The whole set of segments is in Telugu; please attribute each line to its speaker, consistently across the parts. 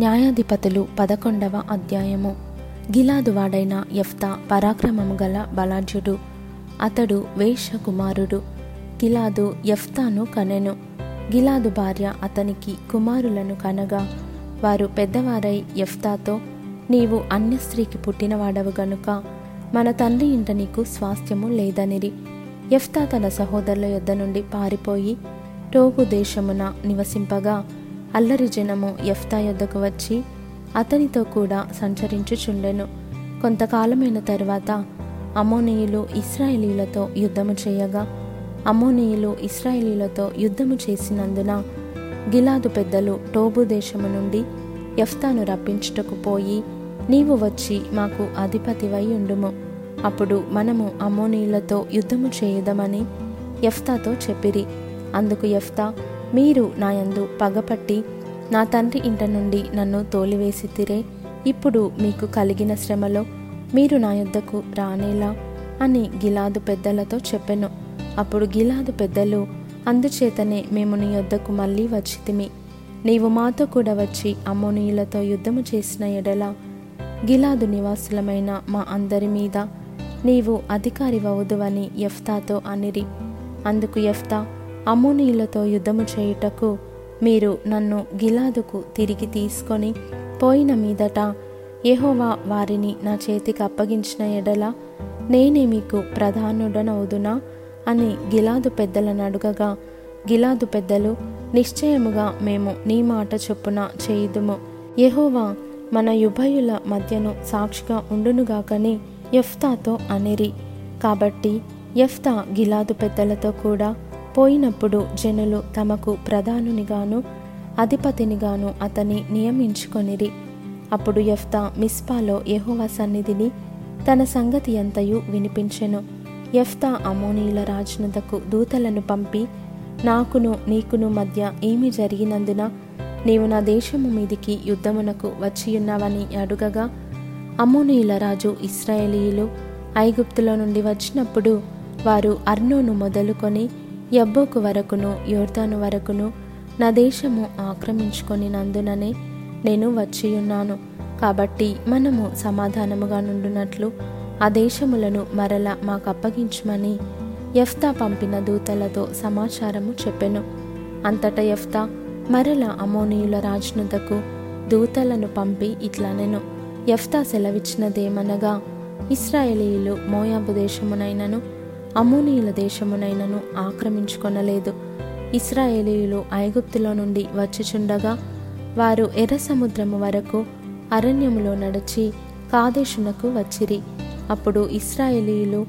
Speaker 1: న్యాయాధిపతులు పదకొండవ అధ్యాయము. గిలాదువాడైన ఎఫ్తా పరాక్రమము గల బలాఢ్యుడు. అతడు వేష కుమారుడు గిలాదు ఎఫ్తాను కనెను. గిలాదు భార్య అతనికి కుమారులను కనగా వారు పెద్దవారై ఎఫ్తాతో నీవు అన్య స్త్రీకి పుట్టినవాడవు గనుక మన తండ్రి ఇంట నీకు స్వాస్థ్యము లేదనిరి. ఎఫ్తా తన సహోదరుల యొద్ద నుండి పారిపోయి టోగు దేశమున నివసింపగా అల్లరి జనము ఎఫ్తా యొద్దకు వచ్చి అతనితో కూడా సంచరించుచుండెను. కొంతకాలమైన తరువాత అమోనీయులు ఇస్రాయేలీలతో యుద్ధము చేయగా అమోనీయులు ఇస్రాయేలీలతో యుద్ధము చేసినందున గిలాదు పెద్దలు టోబు దేశము నుండి ఎఫ్తాను రప్పించుటకు పోయి నీవు వచ్చి మాకు అధిపతివై ఉండుము. అప్పుడు మనము అమోనీయులతో యుద్ధము చేయదమని ఎఫ్తాతో చెప్పిరి. అందుకు ఎఫ్తా మీరు నాయందు పగపట్టి నా తండ్రి ఇంట నుండి నన్ను తోలివేసి తిరే ఇప్పుడు మీకు కలిగిన శ్రమలో మీరు నా యొద్దకు రానేలా అని గిలాదు పెద్దలతో చెప్పెను. అప్పుడు గిలాదు పెద్దలు అందుచేతనే మేము నీ యొద్దకు మళ్ళీ వచ్చితిమి. నీవు మాతో కూడా వచ్చి అమ్మోనీయులతో యుద్ధము చేసిన ఎడల గిలాదు నివాసులమైన మా అందరి మీద నీవు అధికారి వవుదువని ఎఫ్తాతో అనిరి. అందుకు ఎఫ్తా అమ్మోనీయులతో యుద్ధము చేయుటకు మీరు నన్ను గిలాదుకు తిరిగి తీసుకొని పోయిన మీదట యహోవా వారిని నా చేతికి అప్పగించిన ఎడల నేనే మీకు ప్రధానుడనవుదునా? అని గిలాదు పెద్దలను అడుగగా గిలాదు పెద్దలు నిశ్చయముగా మేము నీ మాట చొప్పున చేయుదుము. యహోవా మన యుభయుల మధ్యను సాక్షిగా ఉండునుగాకని యఫ్తాతో అనిరి. కాబట్టి యఫ్తా గిలాదు పెద్దలతో కూడా పోయినప్పుడు జనులు తమకు ప్రధానునిగాను అధిపతినిగాను అతని నియమించుకొనిరి. అప్పుడు యెఫ్తా మిస్పాలో యెహోవా సన్నిధిని తన సంగతి ఎంతయు వినిపించెను. యెఫ్తా అమోనీయుల రాజునదకు దూతలను పంపి నాకును నీకును మధ్య ఏమి జరిగినందున నీవు నా దేశము మీదికి యుద్ధమునకు వచ్చియున్నావని అడుగగా అమోనీయుల రాజు ఇస్రాయేలీయులు ఐగుప్తులో నుండి వచ్చినప్పుడు వారు అర్నోను మొదలుకొని యబ్బోకు వరకును యోర్దాను వరకును నా దేశము ఆక్రమించుకొని నందుననే నేను వచ్చియున్నాను. కాబట్టి మనము సమాధానముగా నుండునట్లు ఆ దేశములను మరల మాకు అప్పగించమని ఎఫ్తా పంపిన దూతలతో సమాచారము చెప్పెను. అంతటా ఎఫ్తా మరల అమోనీయుల రాజునుదకు దూతలను పంపి ఇట్లనెను. ఎఫ్తా సెలవిచ్చినదేమనగా ఇస్రాయేలీలు మోయాబు దేశమునైనను అమోనీయుల దేశమునైనను ఆక్రమించుకొనలేదు. ఇస్రాయేలీయులు ఐగుప్తులో నుండి వచ్చిచుండగా వారు ఎర్ర సముద్రము వరకు అరణ్యములో నడిచి కాదేశునకు వచ్చిరి. అప్పుడు ఇస్రాయేలీయులు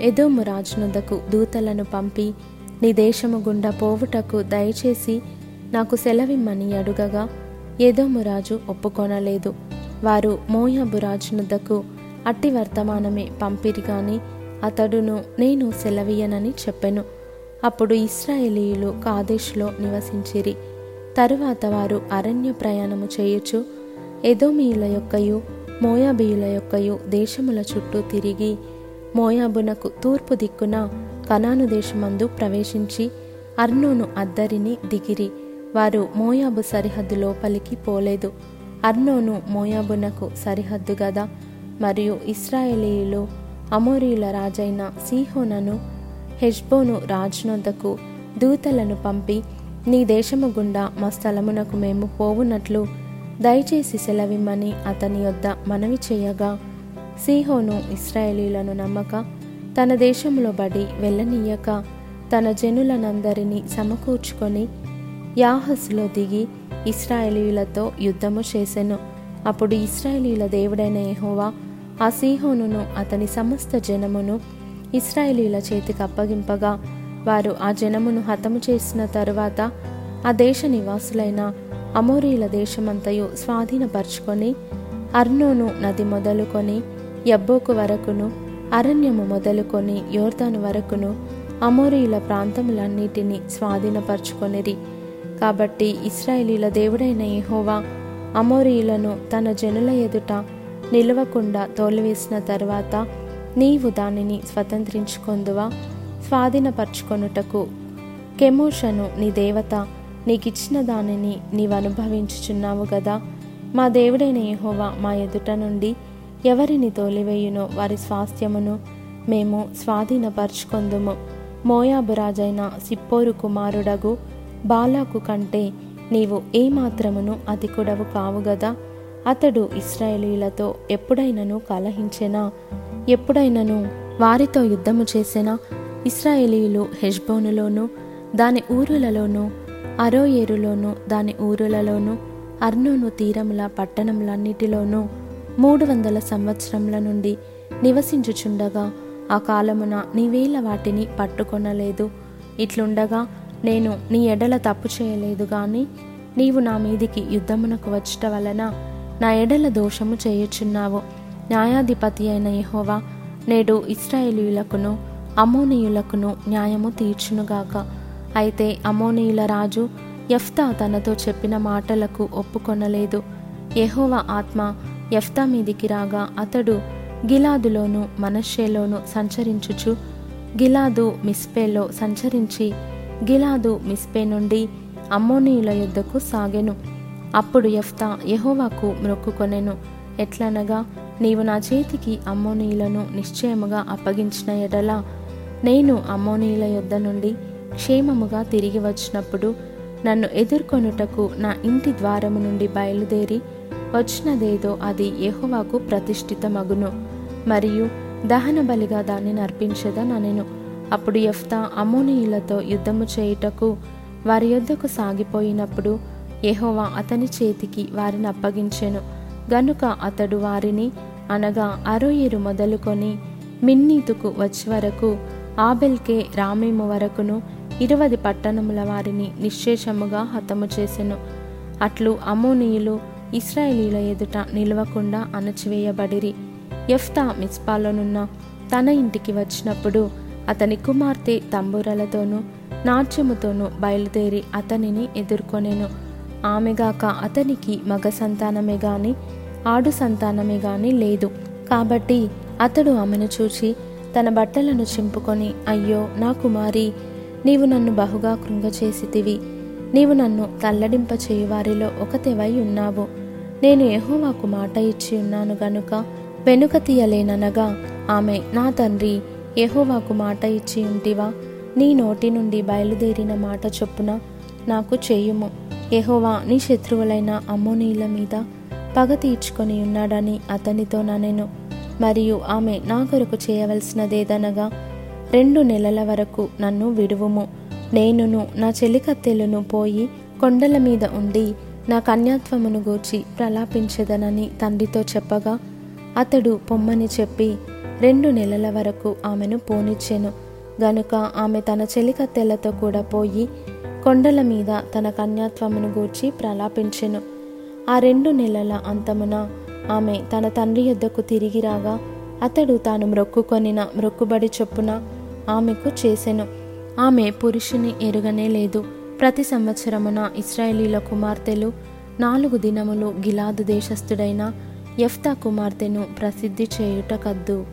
Speaker 1: ఎదోము రాజునుదకు దూతలను పంపి నీ దేశము గుండా పోవుటకు దయచేసి నాకు సెలవిమ్మని అడుగగా ఎదోము రాజు ఒప్పుకొనలేదు. వారు మోయాబు రాజునుద్దకు అట్టి వర్తమానమే పంపిరి గాని అతడును నేను సెలవీయనని చెప్పెను. అప్పుడు ఇస్రాయేలీయులు కాదేశ్లో నివసించిరి. తరువాత వారు అరణ్య ప్రయాణము చేయొచ్చు ఎదోమీయుల యొక్కయు మోయాబీయుల యొక్కయు దేశముల చుట్టూ తిరిగి మోయాబునకు తూర్పు దిక్కున కనాను దేశమందు ప్రవేశించి అర్నోను అద్దరిని దిగిరి. వారు మోయాబు సరిహద్దు లోపలికి పోలేదు. అర్నోను మోయాబునకు సరిహద్దు గదా. మరియు ఇస్రాయేలీయులు అమోరీల రాజైన సీహోనను హెష్బోను రాజునొద్దకు దూతలను పంపి నీ దేశము గుండా మా స్థలమునకు మేము పోవునట్లు దయచేసి సెలవిమ్మని అతని యొద్ద మనవి చేయగా సీహోను ఇస్రాయేలీలను నమ్మక తన దేశంలో బడి వెళ్ళనీయక తన జనులనందరినీ సమకూర్చుకొని యాహస్లో దిగి ఇస్రాయేలీలతో యుద్ధము చేసెను. అప్పుడు ఇస్రాయేలీల దేవుడైన యెహోవా ఆ సీహోనును అతని సమస్త జనమును ఇస్రాయేలీల చేతికి అప్పగింపగా వారు ఆ జనమును హతము చేసిన తరువాత ఆ దేశ నివాసులైన అమోరీల దేశమంతయు స్వాధీనపరుచుకొని అర్నోను నది మొదలుకొని యబ్బోకు వరకును అరణ్యము మొదలుకొని యోర్దాను వరకును అమోరీల ప్రాంతములన్నిటినీ స్వాధీనపరుచుకొనిరి. కాబట్టి ఇస్రాయేలీల దేవుడైన యెహోవా అమోరీయులను తన జనుల ఎదుట నిలవకుండా తోలివేసిన తర్వాత నీవు దానిని స్వతంత్రించుకొందువా? స్వాధీనపరచుకొనుటకు కెమోషను నీ దేవత నీకిచ్చిన దానిని నీవు అనుభవించుచున్నావు గదా? మా దేవుడైన యహోవా మా ఎదుట నుండి ఎవరిని తోలివేయునో వారి స్వాస్థ్యమును మేము స్వాధీనపరుచుకొందుము. మోయాబు రాజైన సిప్పోరు కుమారుడగు బాలాకు కంటే నీవు ఏమాత్రమును అధికుడవు కావు గదా? అతడు ఇస్రాయేలీలతో ఎప్పుడైనను కలహించెనా? ఎప్పుడైనను వారితో యుద్ధము చేసెనా? ఇస్రాయేలీలు హెష్బోనులోను దాని ఊరులలోనూ అరోయేరులోను దాని ఊరులలోనూ అర్నోను తీరముల పట్టణములన్నిటిలోనూ మూడు వందల సంవత్సరముల నుండి నివసించుచుండగా ఆ కాలమున నీవేళ వాటిని పట్టుకొనలేదు. ఇట్లుండగా నేను నీ ఎడల తప్పు చేయలేదు గాని నీవు నా మీదికి యుద్ధమునకు వచ్చట వలన నా ఎడల దోషము చేయుచున్నావు. న్యాయాధిపతి అయిన యహోవా నేడు ఇస్రాయేలీయులకును అమోనీయులకును న్యాయము తీర్చునుగాక. అయితే అమోనీయుల రాజు యఫ్తా తనతో చెప్పిన మాటలకు ఒప్పుకొనలేదు. యెహోవా ఆత్మ యఫ్తా మీదికి రాగా అతడు గిలాదులోను మనషేలోను సంచరించుచు గిలాదు మిస్పేలో సంచరించి గిలాదు మిస్పే నుండి అమ్మోనీయుల యుద్ధకు సాగెను. అప్పుడు యఫ్తా యహోవాకు మ్రొక్కుకొనెను ఎట్లనగా నీవు నా చేతికి అమ్మోనీయులను నిశ్చయముగా అప్పగించిన ఎడల నేను అమ్మోనీయుల యొద్ద నుండి క్షేమముగా తిరిగి వచ్చినప్పుడు నన్ను ఎదుర్కొనుటకు నా ఇంటి ద్వారము నుండి బయలుదేరి వచ్చినదేదో అది యహోవాకు ప్రతిష్ఠితమగును. మరియు దహన బలిగా దాన్ని నర్పించదనెను. అప్పుడు యఫ్తా అమోనీయులతో యుద్ధము చేయుటకు వారి యొద్దకు సాగిపోయినప్పుడు యెహోవా అతని చేతికి వారిని అప్పగించెను. గనుక అతడు వారిని అనగా అరోయేరు మొదలుకొని మిన్నీతుకు వచ్చి వరకు ఆబెల్కే రామేము వరకును ఇరువది పట్టణముల వారిని నిశ్శేషముగా హతము చేసెను. అట్లు అమోనీయులు ఇస్రాయేలీల ఎదుట నిలవకుండా అణచివేయబడిరి. ఎఫ్తా మిస్పాలోనున్న తన ఇంటికి వచ్చినప్పుడు అతని కుమార్తె తంబూరలతోనూ నాట్యముతోనూ బయలుదేరి అతనిని ఎదుర్కొనెను. ఆమెగాక అతనికి మగ సంతానమే గాని ఆడు సంతానమే గాని లేదు. కాబట్టి అతడు ఆమెను చూచి తన బట్టలను చింపుకొని అయ్యో నా కుమారి నీవు నన్ను బహుగా కృంగచేసితివి నీవు నన్ను తల్లడింపచేయువారిలో ఒకతెవై ఉన్నావు. నేను ఎహోవాకు మాట ఇచ్చి ఉన్నాను గనుక వెనుక తీయలేననగా ఆమె నా తండ్రి ఎహోవాకు మాట ఇచ్చి ఉంటివా? నీ నోటి నుండి బయలుదేరిన మాట చొప్పున నాకు చేయుము. యహోవా నీ శత్రువులైన అమ్మోనీల మీద పగ తీర్చుకొని ఉన్నాడని అతనితో ననెను. మరియు ఆమె నా కొరకు చేయవలసినదేదనగా రెండు నెలల వరకు నన్ను విడువుము. నేనును నా చెలికత్తెలను పోయి కొండల మీద ఉండి నా కన్యాత్వమును గూర్చి ప్రలాపించదనని తండ్రితో చెప్పగా అతడు పొమ్మని చెప్పి రెండు నెలల వరకు ఆమెను పోనిచ్చెను. గనుక ఆమె తన చెలికత్తెలతో కూడా పోయి కొండల మీద తన కన్యాత్వమును గూర్చి ప్రలాపించెను. ఆ రెండు నెలల అంతమున ఆమె తన తండ్రి యొద్దకు తిరిగి రాగా అతడు తాను మ్రొక్కుకొనిన మ్రొక్కుబడి చొప్పున ఆమెకు చేసెను. ఆమె పురుషుని ఎరుగనే లేదు. ప్రతి సంవత్సరమున ఇస్రాయేలీల కుమార్తెలు నాలుగు దినములు గిలాదు దేశస్థుడైన ఎఫ్తా కుమార్తెను ప్రసిద్ధి చేయుట కద్దు